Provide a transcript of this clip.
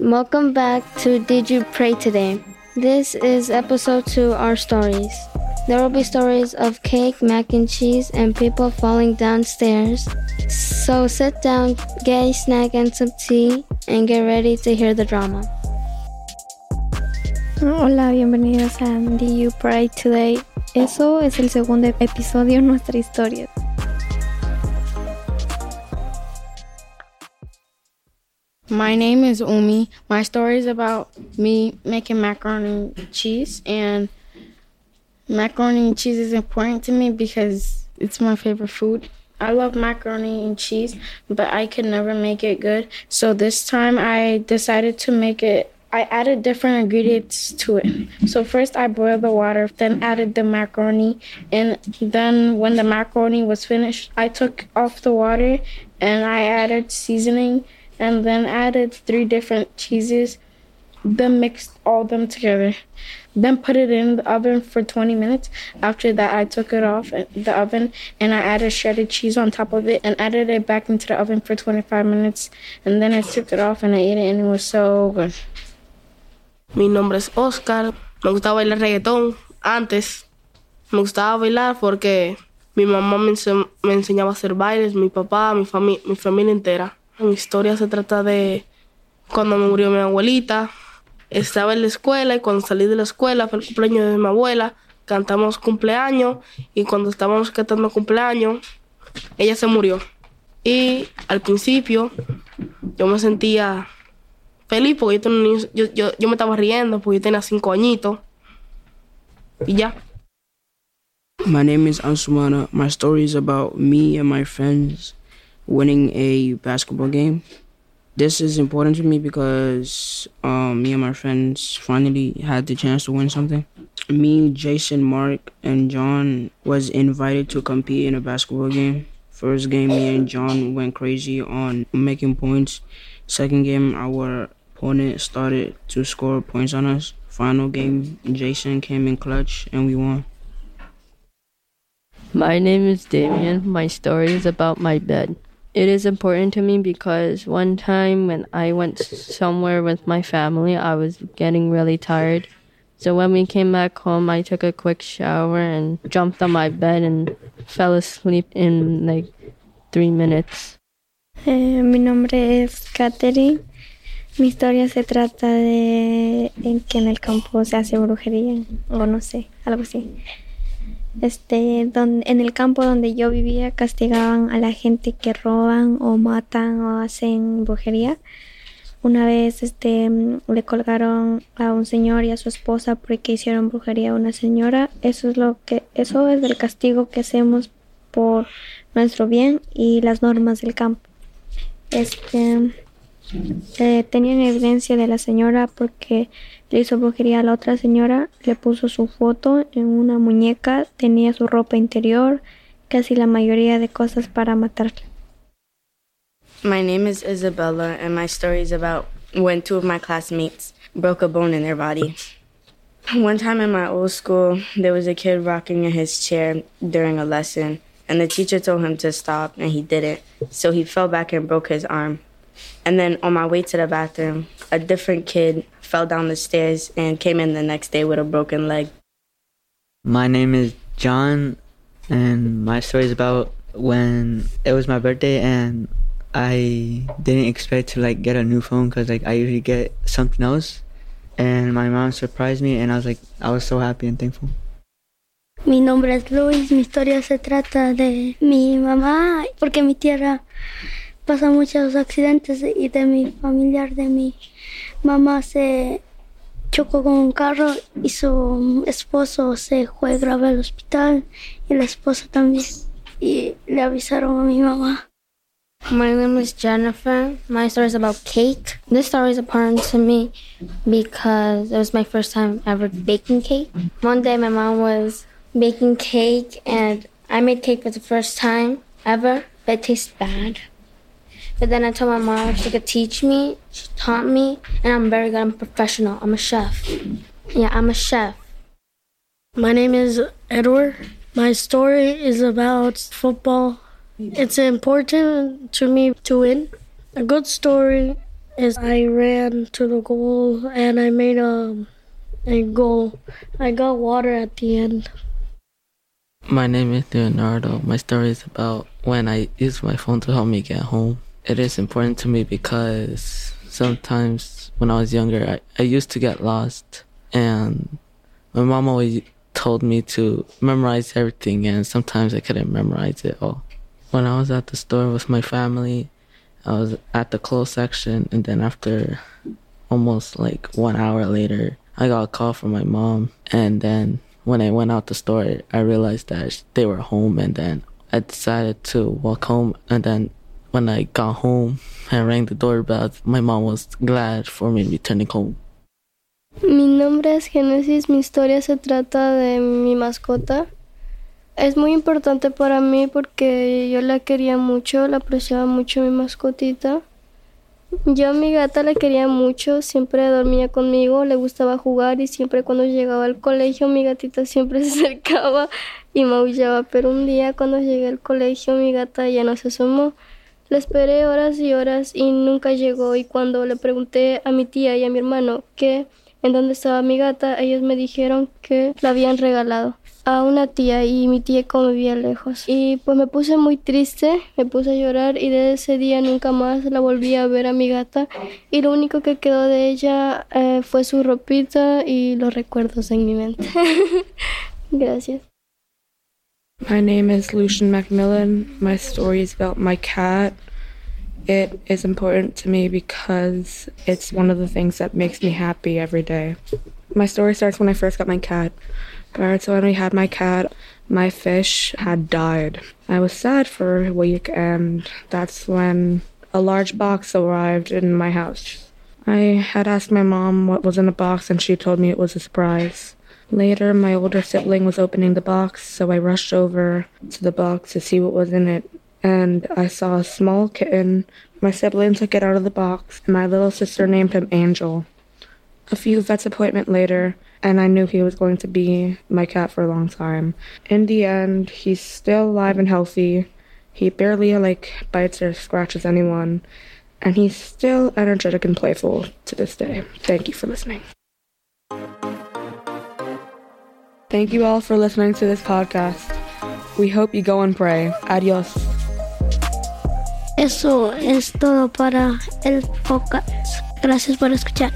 Welcome back to Did You Pray Today? This is episode two, Our Stories. There will be stories of cake, mac and cheese, and people falling downstairs. So sit down, get a snack and some tea, and get ready to hear the drama. Hola, bienvenidos a Did You Pray Today. Eso es el segundo episodio de nuestra historia. My name is Umi. My story is about me making macaroni and cheese, and macaroni and cheese is important to me because it's my favorite food. I love macaroni and cheese, but I could never make it good. So this time I decided to make it. I added different ingredients to it. So first I boiled the water, then added the macaroni, and then when the macaroni was finished, I took off the water and I added seasoning and then added three different cheeses, then mixed all them together. Then put it in the oven for 20 minutes. After that, I took it off the oven and I added shredded cheese on top of it and added it back into the oven for 25 minutes. And then I took it off and I ate it and it was so good. Mi nombre es Oscar. Me gustaba bailar reggaetón antes. Me gustaba bailar porque mi mamá me, ense me enseñaba a hacer bailes, mi papá, mi, fami mi familia entera. Mi historia se trata de cuando murió mi abuelita. Estaba en la escuela y cuando salí de la escuela fue el cumpleaños de mi abuela. Cantamos cumpleaños y cuando estábamos cantando cumpleaños, ella se murió. Y al principio yo me sentía feliz porque yo me estaba riendo porque yo tenía cinco añitos. Y ya. My name is Ansumana. My story is about me and my friends winning a basketball game. This is important to me because um, me and my friends finally had the chance to win something. Me, Jason, Mark, and John was invited to compete in a basketball game. First game, me and John went crazy on making points. Second game, our opponent started to score points on us. Final game, Jason came in clutch and we won. My name is Damien. My story is about my bed. It is important to me because one time when I went somewhere with my family, I was getting really tired. So when we came back home, I took a quick shower and jumped on my bed and fell asleep in like three minutes. Eh, mi nombre es Katherine. Mi historia se trata de en que en el campo se hace brujería, o no sé, algo así. Este, en el campo donde yo vivía castigaban a la gente que roban o matan o hacen brujería. Una vez este, le colgaron a un señor y a su esposa porque hicieron brujería a una señora. Eso es lo que, eso es el castigo que hacemos por nuestro bien y las normas del campo. Este, eh, tenían evidencia de la señora porque le hizo brujería a la otra señora, le puso su foto en una muñeca, tenía su ropa interior, casi la mayoría de cosas para matarla. My name is Isabella, and my story is about when two of my classmates broke a bone in their body. One time in my old school, there was a kid rocking in his chair during a lesson, and the teacher told him to stop, and he didn't. So he fell back and broke his arm. And then on my way to the bathroom, a different kid fell down the stairs and came in the next day with a broken leg. My name is John, and my story is about when it was my birthday and I didn't expect to like get a new phone because like I usually get something else, and my mom surprised me, and I was like I was so happy and thankful. Mi nombre es Luis, mi historia se trata de mi mamá, porque mi tierra pasa muchos accidentes y de mi familiar, de mi mamá se chocó con un carro y su esposo se fue grave al hospital y la esposa también y le avisaron a mi mamá. My name is Jennifer. My story is about cake. This story is important to me because it was my first time ever baking cake. One day my mom was baking cake and I made cake for the first time ever, but it tastes bad. But then I told my mom she could teach me. She taught me, and I'm very good. I'm professional. I'm a chef. Yeah, I'm a chef. My name is Edward. My story is about football. It's important to me to win. A good story is I ran to the goal and I made a, a goal. I got water at the end. My name is Leonardo. My story is about when I used my phone to help me get home. It is important to me because sometimes when I was younger, I, I used to get lost. And my mom always told me to memorize everything and sometimes I couldn't memorize it all. When I was at the store with my family, I was at the clothes section and then after almost like one hour later, I got a call from my mom. And then when I went out the store, I realized that they were home and then I decided to walk home. And then when I got home and rang the doorbell, my mom was glad for me returning home. Mi nombre es Génesis, mi historia se trata de mi mascota. Es muy importante para mí porque yo la quería mucho, la apreciaba mucho mi mascotita. Yo a mi gata la quería mucho, siempre dormía conmigo, le gustaba jugar y siempre cuando llegaba al colegio mi gatita siempre se acercaba y maullaba, pero un día cuando llegué al colegio mi gata ya no se asomó. La esperé horas y horas y nunca llegó y cuando le pregunté a mi tía y a mi hermano que en dónde estaba mi gata, ellos me dijeron que la habían regalado a una tía y mi tía como vivía lejos. Y pues me puse muy triste, me puse a llorar y de ese día nunca más la volví a ver a mi gata y lo único que quedó de ella eh, fue su ropita y los recuerdos en mi mente. Gracias. My name is Lucian Macmillan. My story is about my cat. It is important to me because it's one of the things that makes me happy every day. My story starts when I first got my cat. Prior to when we had my cat, my fish had died. I was sad for a week, and that's when a large box arrived in my house. I had asked my mom what was in the box, and she told me it was a surprise. Later, my older sibling was opening the box, so I rushed over to the box to see what was in it and I saw a small kitten. My sibling took it out of the box, and my little sister named him Angel. A few vet's appointment later, and I knew he was going to be my cat for a long time. In the end, he's still alive and healthy. He barely like bites or scratches anyone, and he's still energetic and playful to this day. Thank you for listening. Thank you all for listening to this podcast. We hope you go and pray. Adios. Eso es todo para el podcast. Gracias por escuchar.